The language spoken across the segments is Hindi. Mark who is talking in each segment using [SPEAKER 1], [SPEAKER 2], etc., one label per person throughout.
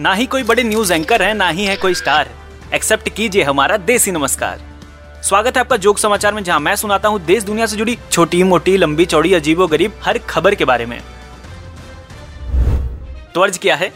[SPEAKER 1] ना ही कोई बड़े न्यूज़ एंकर है, ना ही है कोई स्टार एक्सेप्ट कीजिए हमारा देसी नमस्कार। स्वागत है आपका जोक समाचार में, जहाँ मैं सुनाता हूँ देश दुनिया से जुड़ी छोटी, मोटी, लंबी, चौड़ी अजीबो गरीब हर खबर के बारे में। तो अर्ज़ किया है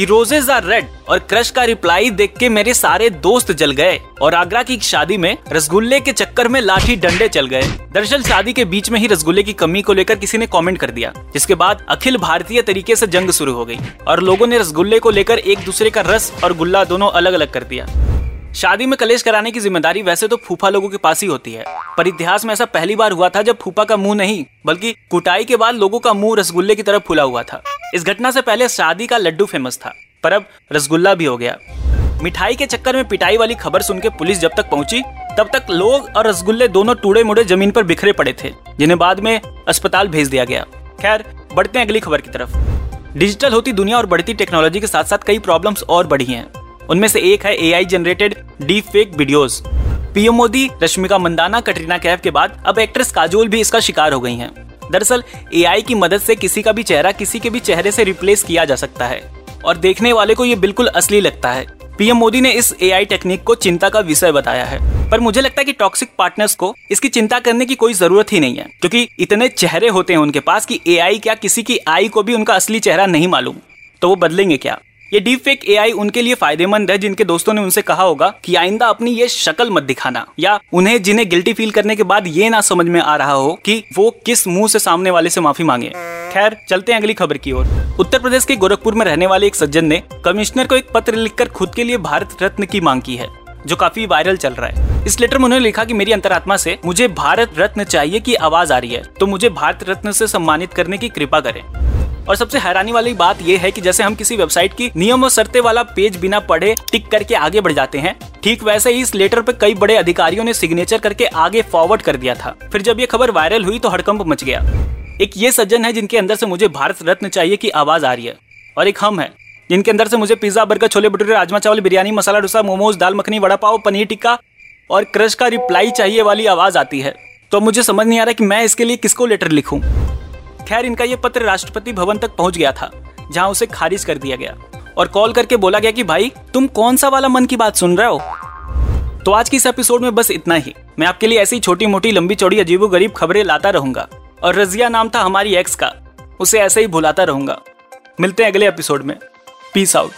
[SPEAKER 1] कि रोजेज आर रेड और क्रश का रिप्लाई देख के मेरे सारे दोस्त जल गए और आगरा की शादी में रसगुल्ले के चक्कर में लाठी डंडे चल गए। दरअसल शादी के बीच में ही रसगुल्ले की कमी को लेकर किसी ने कमेंट कर दिया, जिसके बाद अखिल भारतीय तरीके से जंग शुरू हो गई और लोगों ने रसगुल्ले को लेकर एक दूसरे का रस और गुल्ला दोनों अलग अलग कर दिया। शादी में कलेश कराने की ज़िम्मेदारी वैसे तो फूफा लोगों के पास ही होती है, पर इतिहास में ऐसा पहली बार हुआ था जब फूफा का मुँह नहीं, बल्कि कुटाई के बाद लोगों का मुँह रसगुल्ले की तरफ़ फुला हुआ था। इस घटना से पहले शादी का लड्डू फ़ेमस था, पर अब रसगुल्ला भी हो गया। मिठाई के चक्कर में पिटाई वाली खबर सुन के पुलिस जब तक पहुँची, तब तक लोग और रसगुल्ले दोनों टूड़े मुड़े ज़मीन पर बिखरे पड़े थे, जिन्हें बाद में अस्पताल भेज दिया गया। खैर, बढ़ते हैं अगली खबर की तरफ़। डिजिटल होती दुनिया और बढ़ती टेक्नोलॉजी के साथ साथ कई प्रॉब्लम्स और बढ़ी हैं। उनमें से एक है AI generated deepfake videos PM Modi, Rashmika Mandanna, Katrina Kaif के बाद अब एक्ट्रेस काजोल भी इसका शिकार हो गई हैं। दरअसल एआई की मदद से किसी का भी चेहरा किसी के भी चेहरे से रिप्लेस किया जा सकता है। और देखने वाले को ये बिल्कुल असली लगता है। पीएम मोदी ने इस एआई टेक्निक को चिंता का विषय बताया है। पर मुझे लगता है कि टॉक्सिक पार्टनर्स को इसकी चिंता करने की कोई ज़रूरत ही नहीं है। क्योंकि इतने चेहरे होते हैं उनके पास कि एआई क्या किसी की आई को भी उनका असली चेहरा नहीं मालूम। तो वो बदलेंगे क्या? ये डीप फेक एआई उनके लिए फ़ायदेमंद है, जिनके दोस्तों ने उनसे कहा होगा कि आइंदा अपनी ये शक्ल मत दिखाना, या उन्हें जिन्हें गिल्टी फील करने के बाद ये ना समझ में आ रहा हो कि वो किस मुँह से सामने वाले से माफ़ी मांगे। खैर, चलते हैं अगली खबर की ओर। उत्तर प्रदेश के गोरखपुर में रहने वाले एक सज्जन ने कमिश्नर को एक पत्र लिखकर खुद के लिए भारत रत्न की मांग की है, जो काफ़ी वायरल चल रहा है। इस लेटर में उन्होंने लिखा कि मेरी अंतरात्मा से मुझे भारत रत्न चाहिए की आवाज़ आ रही है तो मुझे भारत रत्न से सम्मानित करने की कृपा करें। और सबसे हैरानी वाली बात यह है कि जैसे हम किसी वेबसाइट की नियम और शर्ते वाला पेज बिना पढ़े टिक करके आगे बढ़ जाते हैं, ठीक वैसे ही इस लेटर पर कई बड़े अधिकारियों ने सिग्नेचर करके आगे फॉरवर्ड कर दिया था। फिर जब ये खबर वायरल हुई तो हड़कंप मच गया। एक ये सज्जन है जिनके अंदर से मुझे भारत रत्न चाहिए की आवाज़ आ रही है, और एक हम है, जिनके अंदर से मुझे पिज्जा बर्गर छोले भटूरे, राजमा चावल, बिरयानी, मसाला डोसा, मोमोज, दाल मखनी, वड़ा पाव, पनीर टिक्का और क्रश का रिप्लाई चाहिए वाली आवाज़ आती है। तो मुझे समझ नहीं आ रहा कि मैं इसके लिए किसको लेटर लिखूं। खैर, इनका ये पत्र राष्ट्रपति भवन तक पहुँच गया था, जहाँ उसे खारिज कर दिया गया। और कॉल करके बोला गया कि, भाई, तुम कौन सा वाला मन की बात सुन रहे हो? तो आज की इस एपिसोड में बस इतना ही। मैं आपके लिए ऐसी छोटी मोटी लंबी चौड़ी अजीबो गरीब खबरें लाता रहूँगा। और रजिया नाम था हमारी एक्स का, उसे ऐसे ही भुलाता रहूँगा। मिलते हैं अगले एपिसोड में। Peace out